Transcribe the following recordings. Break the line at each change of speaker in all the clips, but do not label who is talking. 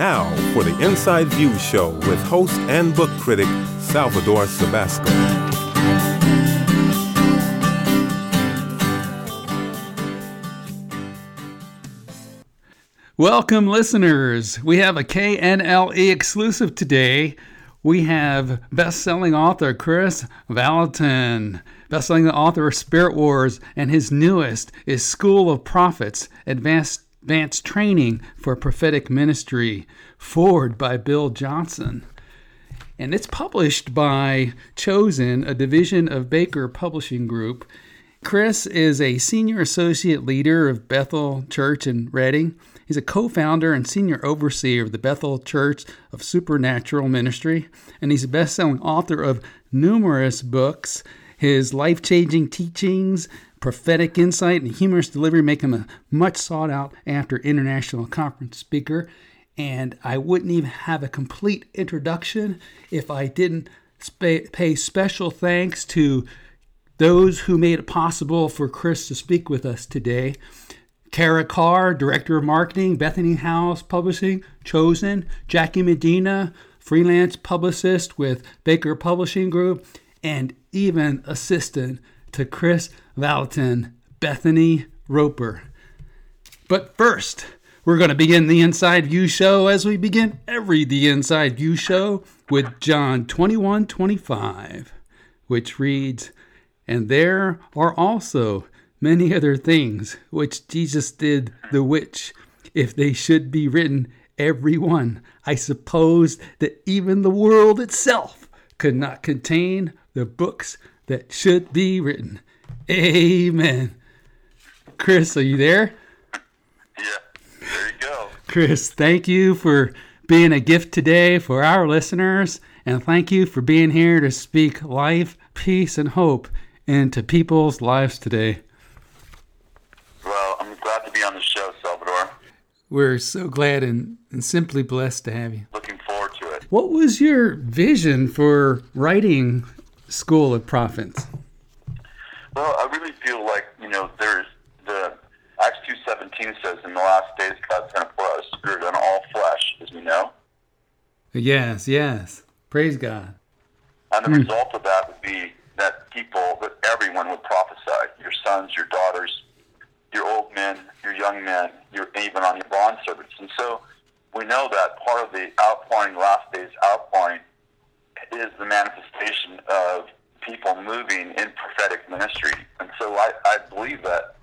Now for the Inside View Show with host and book critic Salvador Sabasco.
Welcome, listeners. We have a KNLE exclusive today. We have best-selling author Kris Vallotton, best-selling author of Spirit Wars, and his newest is School of Prophets: Advanced Advanced Training for Prophetic Ministry, foreword by Bill Johnson. And it's published by Chosen, a division of Baker Publishing Group. Chris is a senior associate leader of Bethel Church in Redding. He's a co founder and senior overseer of the Bethel Church of Supernatural Ministry, and he's a best selling author of numerous books. His life changing teachings, prophetic insight, and humorous delivery make him a much sought out after international conference speaker. And I wouldn't even have a complete introduction if I didn't pay special thanks to those who made it possible for Chris to speak with us today. Kara Carr, Director of Marketing, Bethany House Publishing, Chosen, Jackie Medina, freelance publicist with Baker Publishing Group, and even assistant to Kris Vallotton, Bethany Roper. But first, we're going to begin the Inside View show as we begin every The Inside View show with John 21 25, which reads, And there are also many other things which Jesus did, the which, if they should be written, every one, I suppose that even the world itself could not contain the books that should be written. Amen. Chris, are you there?
Yeah, there you go.
Kris, thank you for being a gift today for our listeners, and thank you for being here to speak life, peace, and hope into people's lives today.
Well, I'm glad to be on the show, Salvador.
We're so glad and, and simply blessed to have you.
Looking forward to it.
What was your vision for writing School of Prophets?
Well, I really feel like, you know, there's the Acts 2.17 says, in the last days, God's going to pour out his spirit on all flesh, as we know.
Yes, yes. Praise God.
And the result of that would be that people, that everyone would prophesy. Your sons, your daughters, your old men, your young men, your, even on your bond servants. And so we know that part of the outpouring, last days outpouring, is the manifestation of people moving in prophetic ministry. And so I, I believe that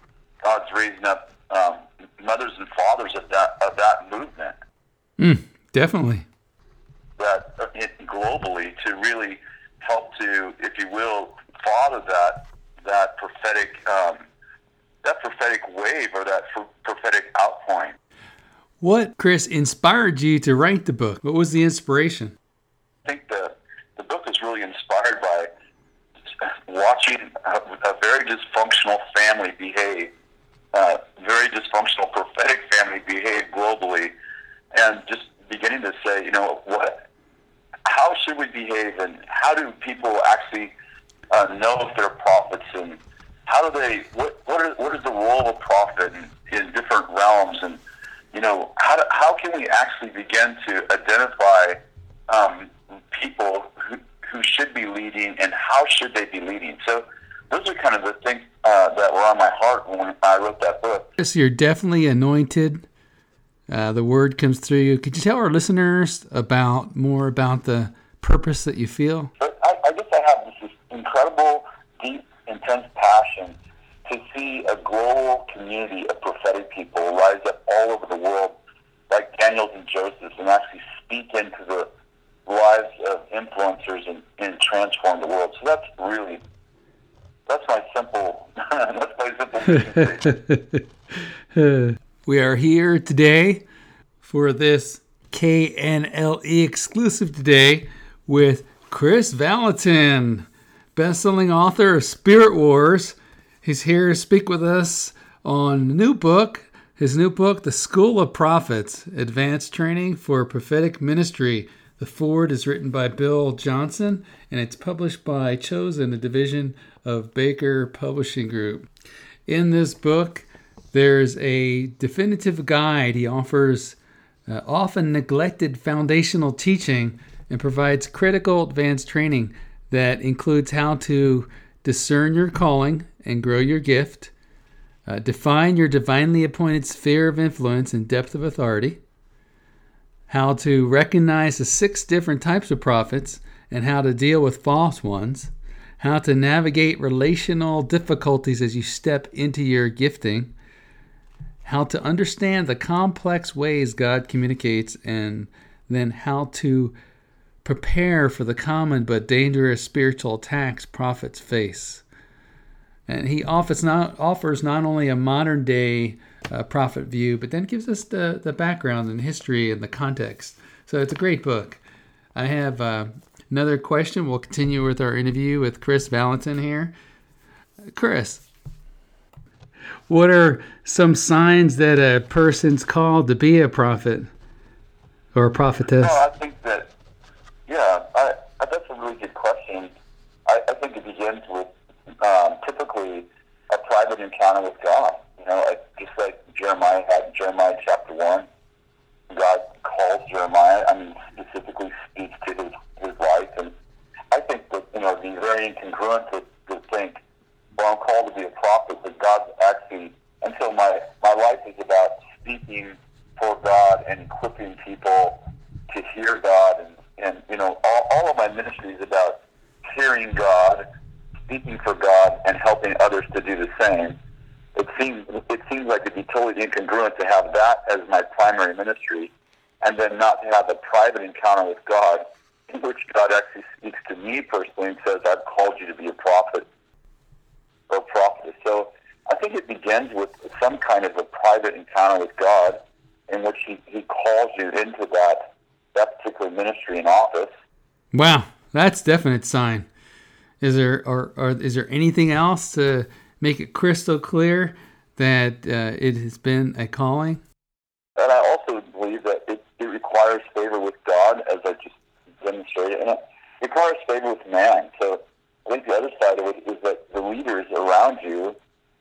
God's raising up um, mothers and fathers of that of that movement.
Mm, definitely.
That uh, it, globally to really help to, if you will, father that that prophetic um, that prophetic wave or that prophetic outpouring.
What, Chris, inspired you to write the book? What was the inspiration?
I think the the book is really inspired by watching a, a very dysfunctional family behave, uh, very dysfunctional prophetic family behave globally, and just beginning to say, you know, what, how should we behave, and how do people actually uh, know if they're prophets, and how do they, what, what, are, what is the role of a prophet in, in different realms, and you know, how, do, how can we actually begin to identify um, people who, who should be leading and how should they be leading. So those are kind of the things uh, that were on my heart when I wrote that book.
Yes, you're definitely anointed. Uh, the word comes through you. Could you tell our listeners about more about the purpose that you feel?
But I, I guess I have this incredible, deep, intense passion to see a global community of prophetic people rise up all over the world, like Daniels and Joseph, and actually speak into the lives of influencers and, and transform the world. So that's really that's my simple that's my
simple We are here today for this KNLE exclusive today with Kris Vallotton, best-selling author of Spirit Wars. He's here to speak with us on new book, his new book, The School of Prophets: Advanced Training for Prophetic Ministry. The Foreword is written by Bill Johnson and it's published by Chosen, a division of Baker Publishing Group. In this book, there's a definitive guide. He offers uh, often neglected foundational teaching and provides critical advanced training that includes how to discern your calling and grow your gift, uh, define your divinely appointed sphere of influence and depth of authority, how to recognize the six different types of prophets and how to deal with false ones, how to navigate relational difficulties as you step into your gifting, how to understand the complex ways God communicates, and then how to prepare for the common but dangerous spiritual attacks prophets face. And he offers not, offers not only a modern day uh, prophet view, but then gives us the, the background and history and the context. So it's a great book. I have uh, another question. We'll continue with our interview with Kris Vallotton here. Chris, what are some signs that a person's called to be a prophet or a prophetess?
Well, I think that, yeah, I, I, that's a really good question. I, I think it begins with um, typically a private encounter with God. You know, just like Jeremiah had in Jeremiah chapter 1. God calls Jeremiah, I mean, specifically speaks to his, his life. And I think that, you know, it'd be very incongruent to, to think, well, I'm called to be a prophet, but God actually, until my, my life is about speaking for God and equipping people to hear God. And, and you know, all, all of my ministry is about hearing God speaking for God and helping others to do the same. It seems it seems like it'd be totally incongruent to have that as my primary ministry, and then not to have a private encounter with God, in which God actually speaks to me personally and says, "I've called you to be a prophet or a prophetess." So I think it begins with some kind of a private encounter with God, in which He, he calls you into that that particular ministry and office.
Wow, that's definite sign. Is there or, or is there anything else to make it crystal clear that uh, it has been a calling?
And I also believe that it, it requires favor with God, as I just demonstrated, and it requires favor with man. So I think the other side of it is that the leaders around you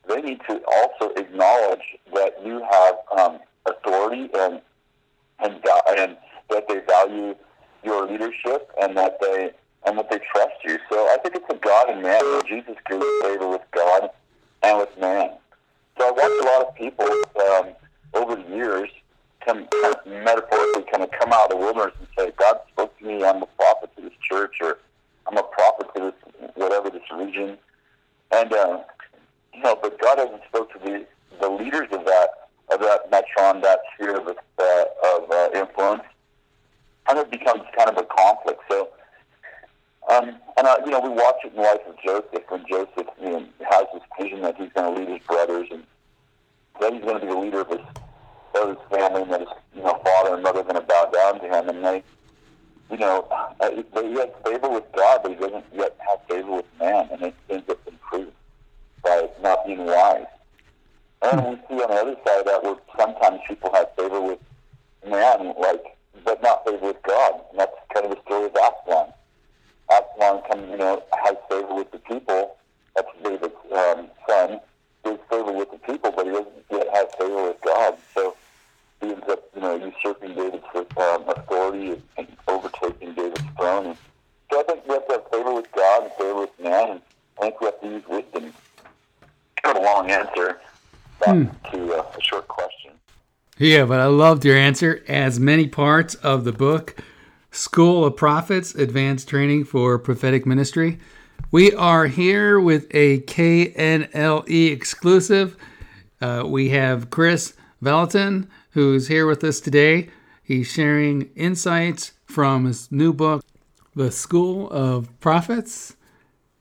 they need to also acknowledge that you have um, authority and and and that they value your leadership and that they and that they trust you. So I think it's a God and man. Jesus grew favor with God and with man. So I watched a lot of people um, over the years come metaphorically kind of come out of the wilderness and say, God spoke to me, I'm a prophet to this church, or I'm a prophet to this whatever this region. And uh, you know, but God hasn't spoke to the the leaders of that of that metron, that sphere of uh, of uh, influence, and it becomes kind of a conflict. So um, and uh, you know, we watch it in the life of Joseph when Joseph you know, has this vision that he's going to lead his brothers and that he's going to be the leader of his, of his family, and that his you know father and mother are going to bow down to him, and they, you know, uh, he has favor with God, but he doesn't yet have favor with man, and it ends up improved by not being wise. And we see on the other side of that where sometimes people have favor with man, like, but not favor with God, and that's kind of the story of Absalom. Absalom comes, you know, has favor with the people. That's David's um, son. He has favor with the people, but he doesn't yet have favor with God. So he ends up, you know, usurping David's um, authority and, and overtaking David's throne. And so I think we have to have favor with God and favor with man. And I think we have to use wisdom. Kind of a long answer back hmm. to uh, a short question.
Yeah, but I loved your answer. As many parts of the book School of Prophets Advanced Training for Prophetic Ministry. We are here with a KNLE exclusive. Uh, we have Kris Vallotton, who's here with us today. He's sharing insights from his new book, The School of Prophets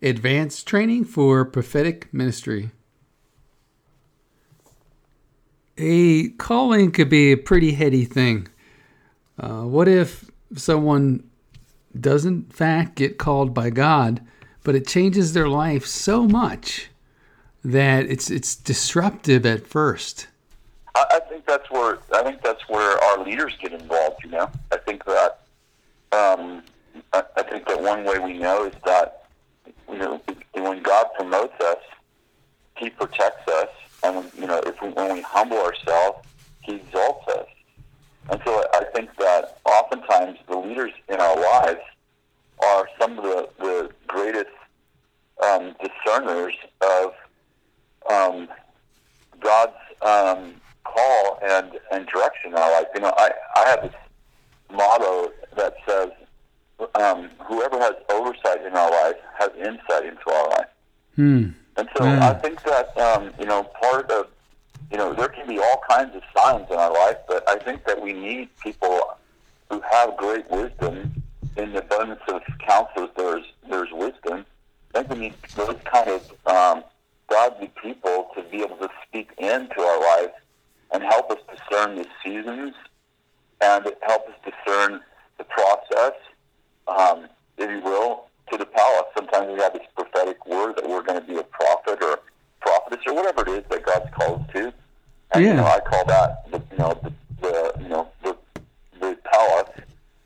Advanced Training for Prophetic Ministry. A calling could be a pretty heady thing. Uh, what if someone doesn't in fact get called by God, but it changes their life so much that it's it's disruptive at first.
I that's where I think that's where our leaders get involved. You know, I think that um, I, I think that one way we know is that you know when God promotes us, He protects us, and you know if we, when we humble ourselves, He exalts us. And so I think that oftentimes the leaders in our lives are some of the, the greatest um, discerners of um, God's um, and, direction in our life. You know, I, I have this motto that says, um, whoever has oversight in our life has insight into our life.
Hmm.
And so
Yeah.
I think that, um, you know, part of, you know, there can be all kinds of signs in our life, but I think that we need people who have great wisdom. In the abundance of counselors, there's, there's wisdom. I think we need those kind of um, godly people to be able to speak into our lives and help us discern the seasons and help us discern the process, um, if you will, to the palace. Sometimes we have this prophetic word that we're going to be a prophet or prophetess or whatever it is that God's called us to. And
Yeah.
you know, I call that the you know the, the you know the the palace.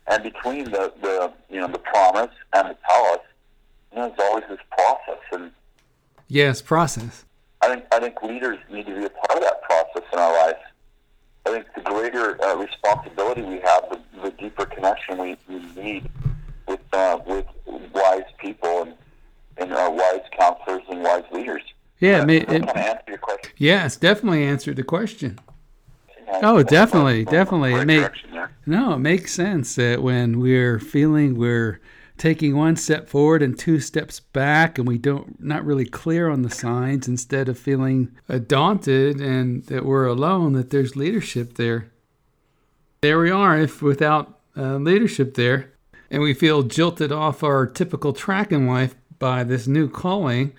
And between the, the you know the promise and the palace, you know, there's always this process and
Yes, process.
I think I think leaders need to be a part of that process in our life. I think the greater uh, responsibility we have, the, the deeper connection we, we need with uh, with wise people and and uh, wise counselors and wise leaders.
Yeah, it, may, it,
kind of answer your question?
yes, definitely answered the question.
Yeah.
Oh, definitely, definitely. It
great
may-
direction there.
No, it makes sense that when we're feeling we're taking one step forward and two steps back, and we don't not really clear on the signs, instead of feeling uh, daunted and that we're alone, that there's leadership there. There we are. If without uh, leadership there, and we feel jilted off our typical track in life by this new calling,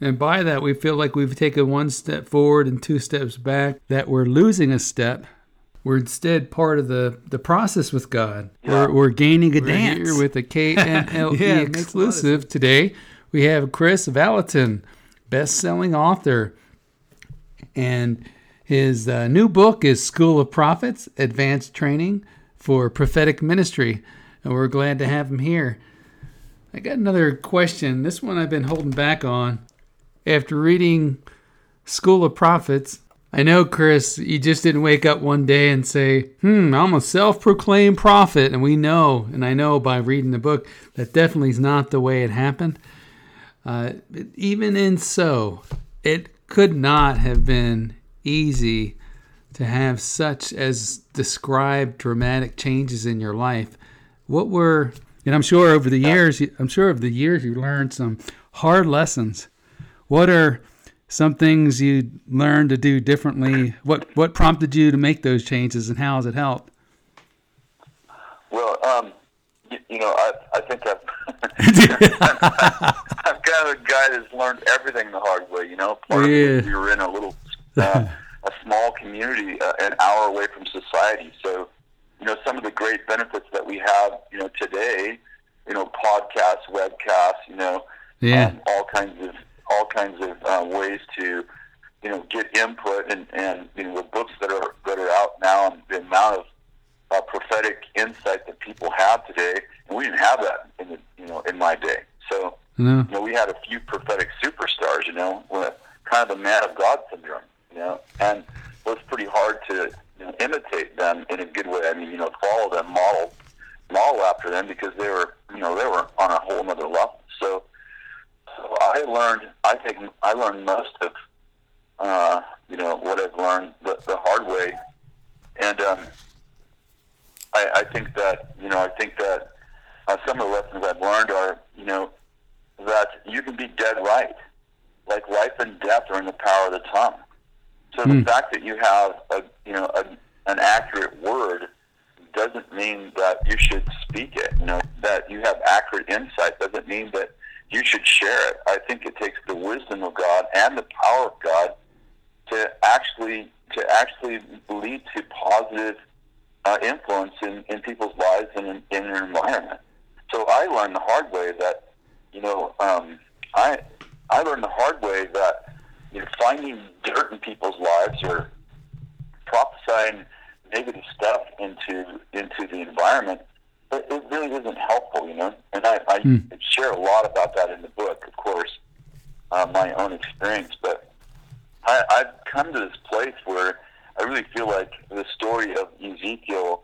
and by that we feel like we've taken one step forward and two steps back, that we're losing a step. We're instead part of the, the process with God.
Yeah.
We're, we're gaining a
We're
dance
here
with a KNLE
Yeah, it a
exclusive today. We have Kris Vallotton, best-selling author, and his uh, new book is School of Prophets: Advanced Training for Prophetic Ministry, and we're glad to have him here. I got another question. This one I've been holding back on. After reading School of Prophets, I know, Chris, you just didn't wake up one day and say, hmm, I'm a self proclaimed prophet. And we know, and I know by reading the book, that definitely is not the way it happened. Uh, even in so, it could not have been easy to have such as described dramatic changes in your life. What were, and I'm sure over the years, I'm sure over the years you learned some hard lessons. What are some things you learned to do differently? What what prompted you to make those changes, and how has it helped?
Well, um, you, you know, I, I think I've, I'm kind of a guy that's learned everything the hard way. You know, part of
Yeah.
we were in a little, uh, a small community, uh, an hour away from society. So, you know, some of the great benefits that we have, you know, today, you know, podcasts, webcasts, you know,
Yeah.
um, all kinds of all kinds of uh, ways to, you know, get input and and you know the books that are that are out now and the amount of uh, prophetic insight that people have today, and we didn't have that in the you know in my day. So
No.
you know we had a few prophetic superstars, you know, with kind of the man of God syndrome, you know, and it was pretty hard to you know, imitate them in a good way. I mean, you know, follow them, model model after them because they were you know they were on a whole other level. So so I learned. I think I learned most of uh, you know what I've learned the, the hard way, and um, I, I think that you know I think that uh, some of the lessons I've learned are you know that you can be dead right, like life and death are in the power of the tongue. So
Hmm.
the fact that you have a you know a, an accurate word doesn't mean that you should speak it. You know that you have accurate insight doesn't mean that you should share it. I think it takes the wisdom of God and the power of God to actually to actually lead to positive uh, influence in, in people's lives and in, in their environment. So I learned the hard way that you know um, I I learned the hard way that you know finding dirt in people's lives or prophesying negative stuff into into the environment it, it really isn't helpful, you know. And I, I
Hmm.
share a lot about that in the book, of course, uh, my own experience. But I, I've come to this place where I really feel like the story of Ezekiel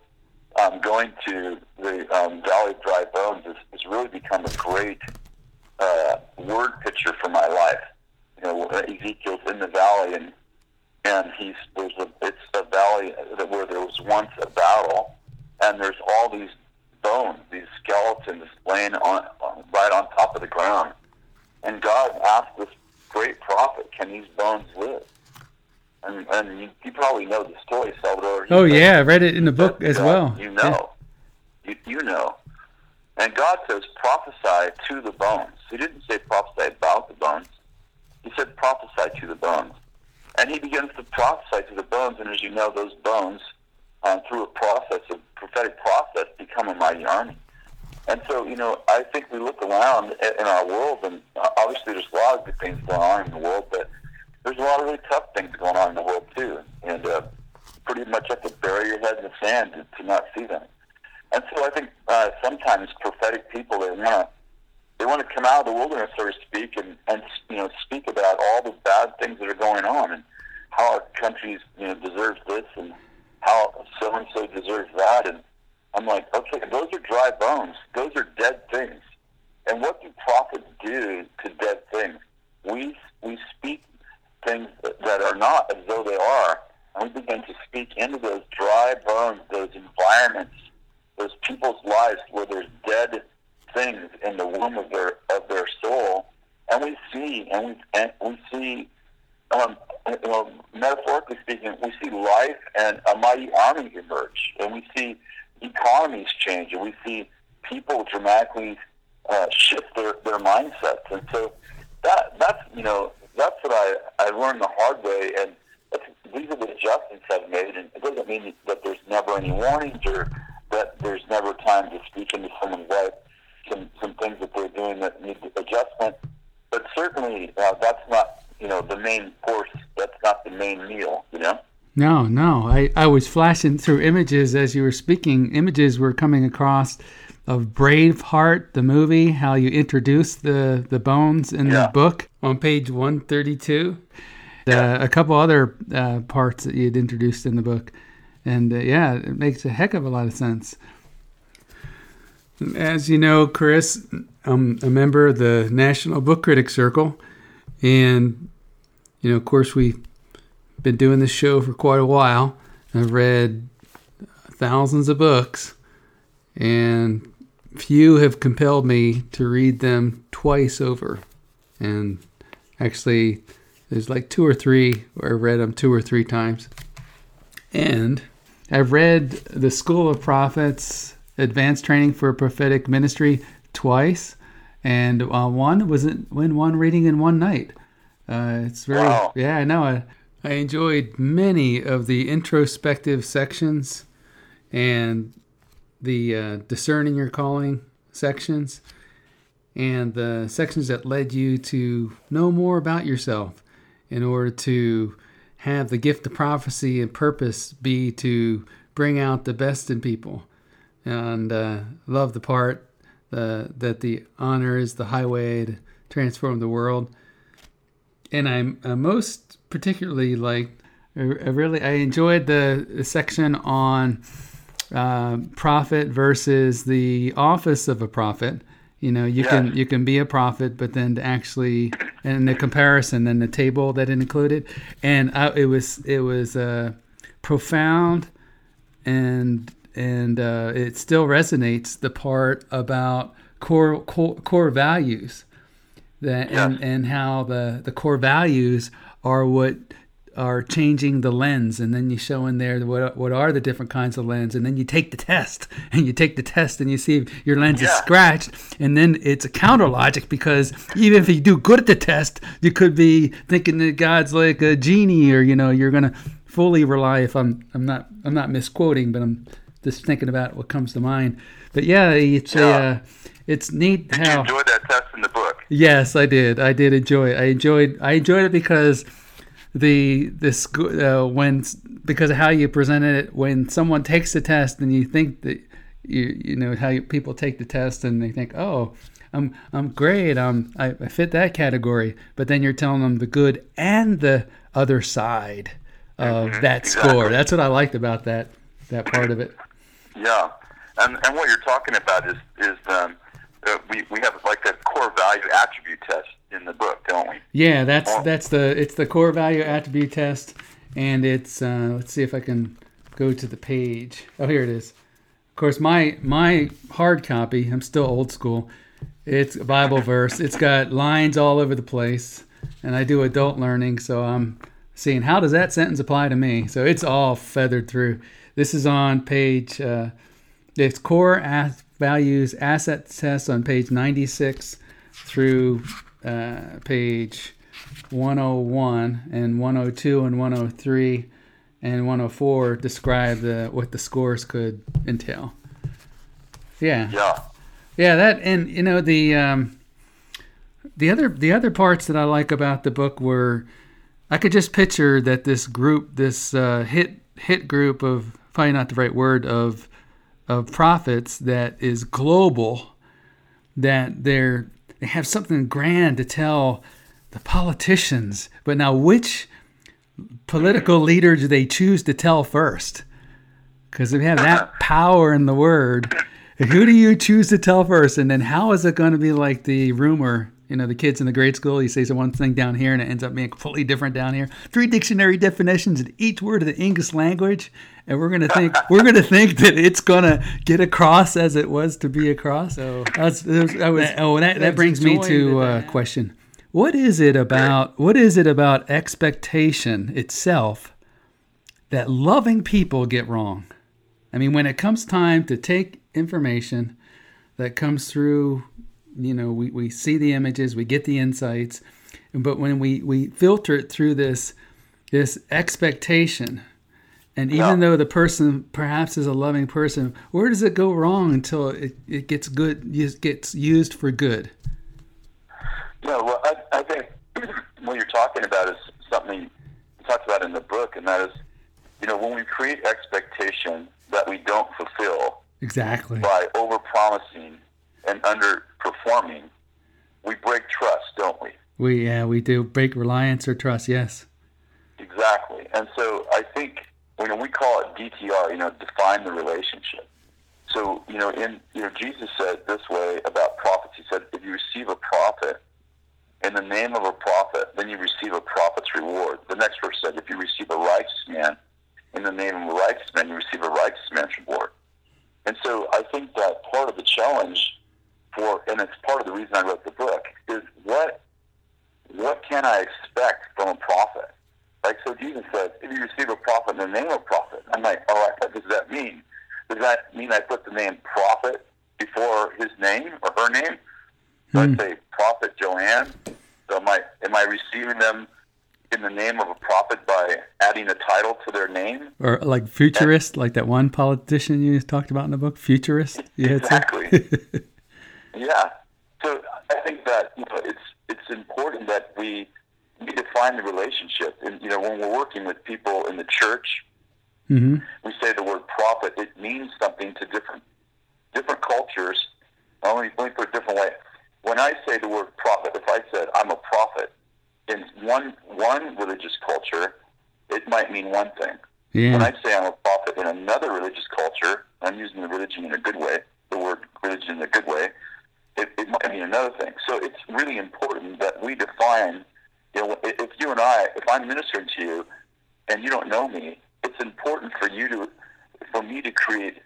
um, going to the um, Valley of Dry Bones has, has really become a great uh, word picture for my life. You know, Ezekiel's in the valley, and and he's there's a it's a valley that where there was once a battle, and there's all these bones, these skeletons laying on right on top of the ground, and God asked this great prophet, "Can these bones live?" And, and you, you probably know the story, Salvador.
oh yeah, I read it in the book as
God,
well.
You know, yeah. you, you know. And God says, prophesy to the bones. He didn't say prophesy about the bones. He said prophesy to the bones. And he begins to prophesy to the bones, and as you know, those bones, um, through a process, a prophetic process, become a mighty army. And so, you know, I think we look around in our world, and uh, obviously there's a lot of good things going on in the world, but there's a lot of really tough things going on in the world too, and uh, pretty much have to bury your head in the sand to, to not see them. And so I think uh, sometimes prophetic people they want to they want to come out of the wilderness, so to speak, and and you know speak about all the bad things that are going on and how our country you know deserves this and how so and so deserves that, and I'm like, okay, those are dry bones. Those are dead things. And what do prophets do to dead things? We we speak things that are not as though they are, and we begin to speak into those dry bones, those environments, those people's lives where there's dead things in the womb of their of their soul, and we see and we and we see, um, you know, metaphorically speaking, we see life and a mighty army emerge, and we see economies change, and we see people dramatically uh, shift their their mindsets, and so that that's you know that's what I I learned the hard way, and these are the adjustments I've made, and it doesn't mean that there's never any warnings or that there's never time to speak into someone's life some some things that they're doing that need adjustment. But certainly, uh, that's not you know the main course. That's not the main meal. You know.
No, no. I, I was flashing through images as you were speaking. Images were coming across of Braveheart, the movie, how you introduce the, the bones in
Yeah.
the book on page 132. Uh, a couple other uh, parts that you'd introduced in the book. And uh, yeah, it makes a heck of a lot of sense. As you know, Chris, I'm a member of the National Book Critics Circle. And, you know, of course, we've been doing this show for quite a while. I've read thousands of books, and few have compelled me to read them twice over. And actually, there's like two or three where I read them two or three times. And I've read The School of Prophets, Advanced Training for Prophetic Ministry twice. And uh, one was in, in one reading in one night. Uh, it's very,
Wow.
yeah, I know. I, I enjoyed many of the introspective sections and the uh, discerning your calling sections and the sections that led you to know more about yourself in order to have the gift of prophecy and purpose be to bring out the best in people. And uh, love the part uh, that the honor is the highway to transform the world and I'm uh, most particularly like I I really I enjoyed the, the section on uh, prophet versus the office of a prophet. You know, you can you can be a prophet, but then to actually and the comparison and the table that it included, and I, it was it was uh, profound, and and uh, it still resonates the part about core core, core values that and, and how the the core values are what are changing the lens. And then you show in there what what are the different kinds of lens. And then you take the test and you take the test and you see if your lens is scratched. And then it's a counter logic because even if you do good at the test you could be thinking that God's like a genie or you know you're gonna fully rely if I'm I'm not I'm not misquoting but I'm just thinking about what comes to mind. But yeah it's a uh, it's neat
Did you enjoy that test in the book?
Yes, I did. I did enjoy it. I enjoyed. I enjoyed it because the this uh, when because of how you presented it. When someone takes the test and you think that you you know how you, people take the test and they think, oh, I'm I'm great. Um, I, I fit that category. But then you're telling them the good and the other side of
Mhm,
that
exactly.
score. That's what I liked about that that part of it.
Yeah, and and what you're talking about is is um, uh, we we have like a core value attribute test in the book, don't we?
Yeah, that's that's the it's the core value attribute test, and it's uh, let's see if I can go to the page. Oh, here it is. Of course, my my hard copy. I'm still old school. It's a Bible verse. It's got lines all over the place, and I do adult learning, so I'm seeing how does that sentence apply to me. So it's all feathered through. This is on page. Uh, it's core as- values asset test on page 96 through uh, page 101 and 102 and 103 and 104 describe the what the scores could entail. Yeah,
Yeah,
yeah, that and you know the um, the other the other parts that I like about the book were I could just picture that this group, this uh, hit hit group of probably not the right word of of prophets that is global, that they're they have something grand to tell the politicians, but now which political leader do they choose to tell first? Because they have that power in the word. Who do you choose to tell first? And then how is it going to be like the rumor? You know, the kids in the grade school, he says one thing down here and it ends up being completely different down here. Three dictionary definitions in each word of the English language. And we're gonna think we're gonna think that it's gonna get across as it was to be across. So that's, that was, oh, that, that brings me to uh, a question. What is it about what is it about expectation itself that loving people get wrong? I mean, when it comes time to take information that comes through, you know, we, we see the images, we get the insights, but when we, we filter it through this this expectation, and even
Yeah.
though the person perhaps is a loving person, where does it go wrong until it, it gets good it gets used for good?
No, well, I, I think what you're talking about is something talked about in the book, and that is, you know, when we create expectation that we don't fulfill
Exactly.
by overpromising and underperforming, we break trust, don't we?
We yeah we do break reliance or trust. Yes.
Exactly. And so I think when we call it DTR, you know, define the relationship. So, you know, in you know, Jesus said this way about prophets. He said, if you receive a prophet in the name of a prophet, then you receive a prophet's reward. The next verse said, if you receive a righteous man in the name of a righteous man, you receive a righteous man's reward. And so I think that part of the challenge for and it's part of the reason I wrote the book, is what what can I expect from a prophet? Like, so Jesus says, if you receive a prophet in the name of a prophet, I'm like, all right, what does that mean? Does that mean I put the name prophet before his name or her name? So I hmm. say prophet Joanne. So am I, am I receiving them in the name of a prophet by adding a title to their name?
Or like futurist, like that one politician you talked about in the book, futurist. You?
Exactly. yeah. So I think that you know it's it's important that we we define the relationship. And you know, when we're working with people in the church,
hmm
we say the word prophet. It means something to different different cultures. Let me, let me put it a different way. When I say the word prophet, if I said I'm a prophet in one one religious culture, it might mean one thing. When I say I'm a prophet in another religious culture, I'm using the religion in a good way, the word religion in a good way, it, it might mean another thing. So it's really important that we define, you know, if you and I, if I'm ministering to you and you don't know me, it's important for you to, for me to create,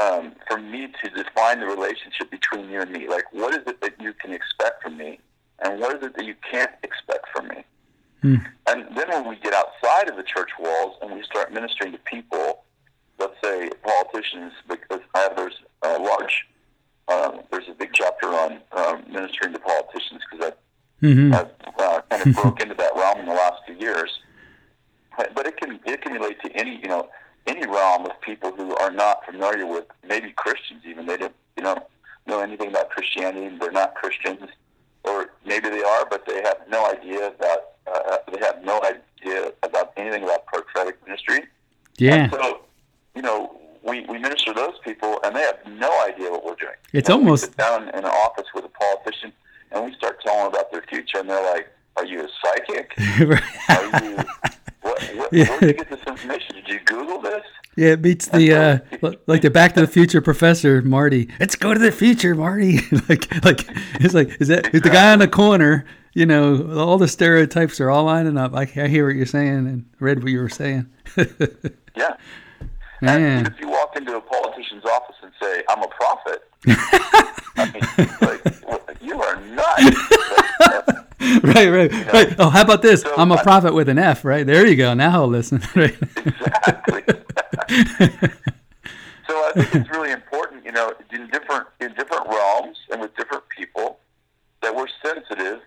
um, for me to define the relationship between you and me. Like, what is it that you can expect from me? And what is it that you can't expect from me?
Hmm.
And then when we get outside of the church walls and we start ministering to people, let's say politicians, because I have there's a large, um, there's a big chapter on um, ministering to politicians because
hmm
I've uh, kind of broke into that realm in the last few years. But it can it can relate to any you know any realm of people who are not familiar with maybe Christians even they don't you know know anything about Christianity and they're not Christians or maybe they are but they have no idea about uh, they have no idea about anything about prophetic ministry.
Yeah.
And so you know we, we minister to those people and they have no idea what we're doing.
It's
know,
almost-
down in an office with a politician and we start telling them about their future and they're like, "Are you a psychic? Are you what, what
Yeah.
where did you get this information? Did you Google this?
Yeah, it beats the uh, like the Back to the Future professor Marty. Let's go to the future, Marty. like, like it's like is that the guy on the corner? You know, all the stereotypes are all lining up. I, I hear what you're saying and read what you were saying.
Yeah. And if you walk into a politician's office and say, "I'm a prophet," I mean, like, you are nuts.
right, right, right. Oh, how about this?
So
I'm a prophet with an F. Right there, you go. Now I'll listen. Right.
exactly. so I think it's really important, you know, in different in different realms and with different people, that we're sensitive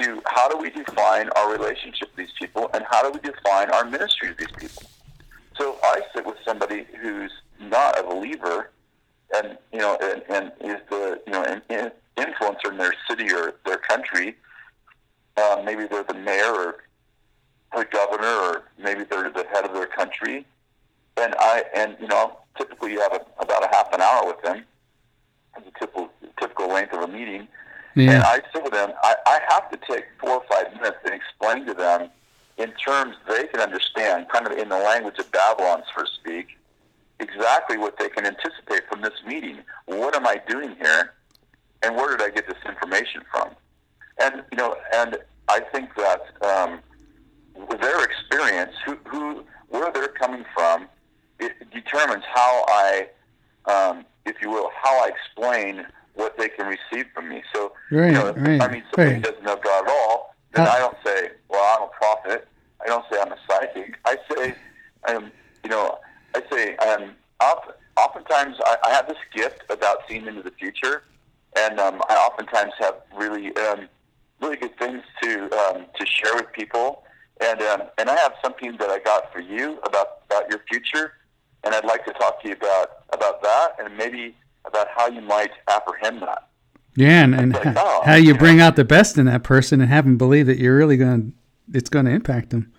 to how do we define our relationship with these people and how do we define our ministry to these people. So if I sit with somebody who's not a believer, and you know, and, and is the you know an in, influencer in their city or their country. Uh, maybe they're the mayor or the governor, or maybe they're the head of their country. And I and you know, typically you have a, about a half an hour with them. A typical typical length of a meeting. And I sit with them. I, I have to take four or five minutes and explain to them in terms they can understand, kind of in the language of Babylon, so to speak, exactly what they can anticipate from this meeting. What am I doing here? And where did I get this information from? And you know, and I think that um, their experience, who, who, where they're coming from, it determines how I, um, if you will, how I explain what they can receive from me. So,
Right,
you know,
right,
I mean, somebody
right.
doesn't know God at all, then
How-
I don't say, well, I'm a prophet. I don't say I'm a psychic. I say, um, you know, I say, um, oft, oftentimes I, I have this gift about seeing into the future, and um, I oftentimes have really, um, really good things to um, to share with people. And um, and I have something that I got for you about about your future, and I'd like to talk to you about about that, and maybe about how you might apprehend that.
Yeah, and, and
like, oh,
how you
you know.
bring out the best in that person and have them believe that you're really going to, it's going to impact them.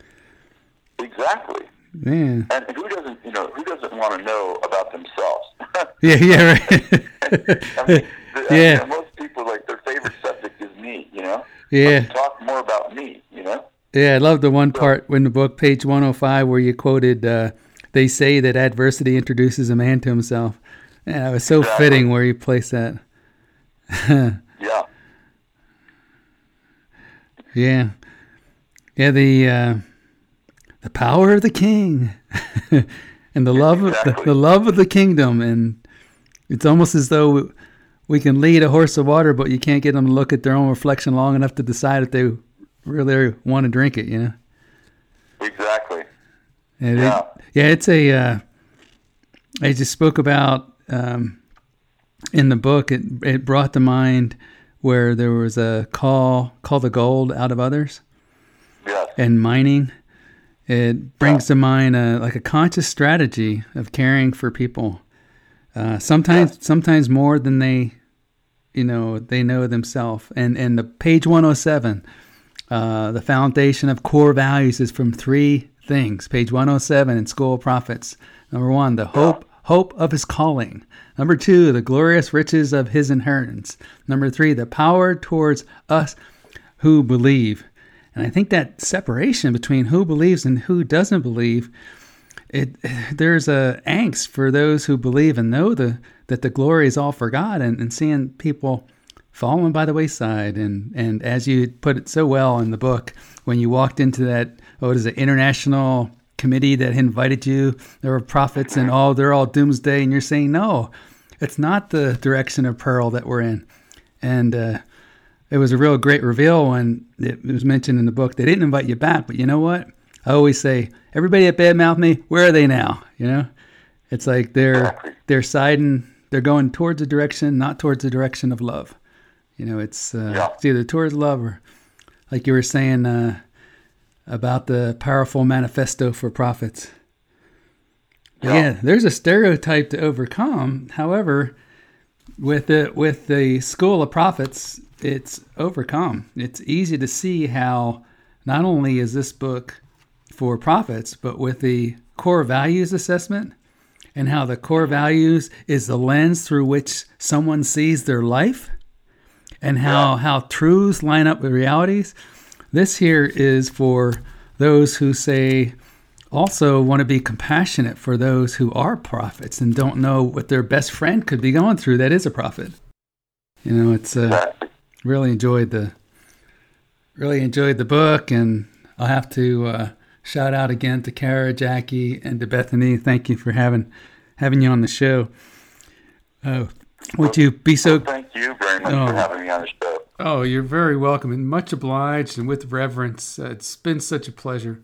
Exactly.
Man.
And who doesn't, you know, who doesn't want to know about themselves?
Yeah, yeah, right.
I mean, the,
Yeah.
you know, most people like their favorite subject is me. You know.
Yeah.
Talk more about me. You know.
Yeah, I love the one part in the book, page 105, where you quoted, uh, they say that adversity introduces a man to himself. Yeah, it was so
Exactly.
fitting where you placed that.
Yeah.
Yeah. Yeah, the uh, the power of the king and the love of the, the love of the kingdom and it's almost as though we can lead a horse to water but you can't get them to look at their own reflection long enough to decide if they really want to drink it, you know.
Exactly.
And it-
Yeah.
yeah, it's a. Uh, I just spoke about um, in the book. It it brought to mind where there was a call call the gold out of others
Yes.
and mining. It brings to mind a, like a conscious strategy of caring for people. Uh, sometimes sometimes more than they, you know, they know themselves. And and the page one hundred seven. Uh, the foundation of core values is from three things. Page 107 in School of Prophets. Number one, the hope hope of his calling. Number two, the glorious riches of his inheritance. Number three, the power towards us who believe. And I think that separation between who believes and who doesn't believe, it there's a angst for those who believe and know the that the glory is all for God and, and seeing people falling by the wayside. And and as you put it so well in the book when you walked into that what is it international committee that invited you there were prophets and all they're all doomsday and you're saying no it's not the direction of pearl that we're in. And uh, it was a real great reveal when it was mentioned in the book. They didn't invite you back but you know what? I always say everybody at badmouth me where are they now? You know? It's like they're they're siding they're going towards a direction not towards the direction of love you know, it's, uh,
Yeah.
it's either towards love or, like you were saying uh, about the powerful manifesto for prophets.
Yeah.
Yeah. there's a stereotype to overcome. However, with the with the school of prophets, it's overcome. It's easy to see how not only is this book for prophets, but with the core values assessment and how the core values is the lens through which someone sees their life and how how truths line up with realities. This here is for those who say also want to be compassionate for those who are prophets and don't know what their best friend could be going through that is a prophet. You know, it's uh, really enjoyed the really enjoyed the book and I'll have to uh, shout out again to Kara, Jackie, and to Bethany. Thank you for having having you on the show. Uh, would you be so
Thank you very much
Oh.
for having me on the show.
Oh, you're very welcome and much obliged and with reverence. Uh, it's been such a pleasure.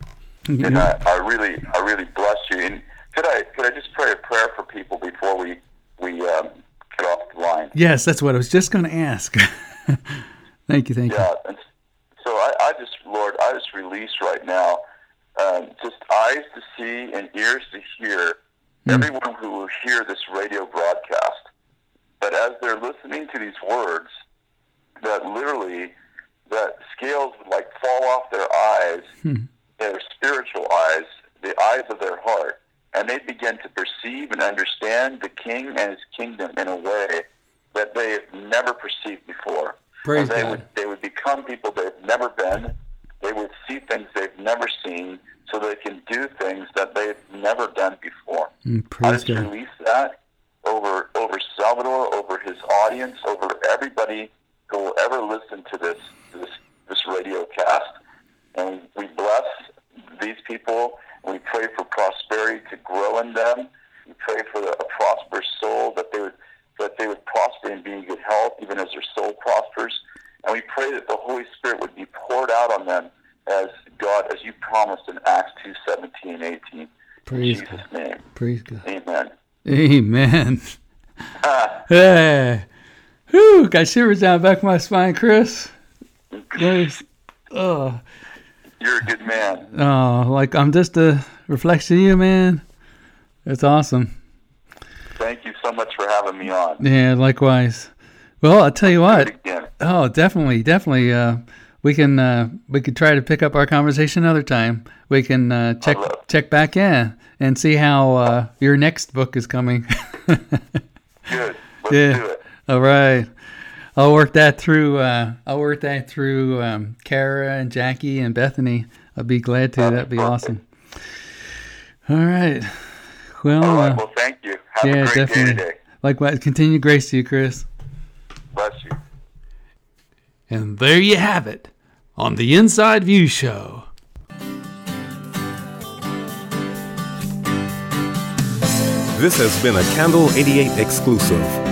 You
And
know-
I, I really, I really bless you. And could I, could I just pray a prayer for people before we, we um, get off the line?
yes, that's what I was just going to ask. thank you, thank
Yeah. And so I, I just, Lord, I just release right now, um, just eyes to see and ears to hear. Everyone who will hear this radio broadcast, But as they're listening to these words, that literally, that scales would like fall off their eyes, their spiritual eyes, the eyes of their heart, and they begin to perceive and understand the King and His kingdom in a way that they have never perceived before.
Praise
And they
God.
would they would become people they've never been. They would see things they've never seen, so they can do things that they've never done before.
Mm,
I
Praise
just
God.
release that over over Salvador, over his audience, over everybody who will ever listen to this this this radio cast. And we bless these people. We pray for prosperity to grow in them. We pray for a prosperous soul that they would that they would prosper and be in good health, even as their soul prospers. And we pray that the Holy Spirit would be poured out on them as God, as you promised in Acts two seventeen and eighteen. In
Praise
Jesus'
God.
name.
Praise God.
Amen.
Amen.
Ah,
Hey. Whew, got shivers down the back of my spine, Kris. Oh,
you're a good man.
oh, like I'm just a reflection of you, man. It's awesome.
Thank you so much for having me on.
Yeah, likewise. Well, I'll tell you what. Oh, definitely, definitely. Uh, we can uh, we could try to pick up our conversation another time. We can uh, check check back in and see how uh, your next book is coming.
Good. Let's
Yeah. All right. I'll work that through. Uh, I'll work that through um, Kara and Jackie and Bethany. I'll be glad to. That'd be awesome. All right. Well,
All right.
uh,
Well, thank you. Have
yeah,
a great
definitely. likewise. Continue grace to you, Kris.
Bless you.
And there you have it on the Inside View Show.
This has been a Candle 88 exclusive.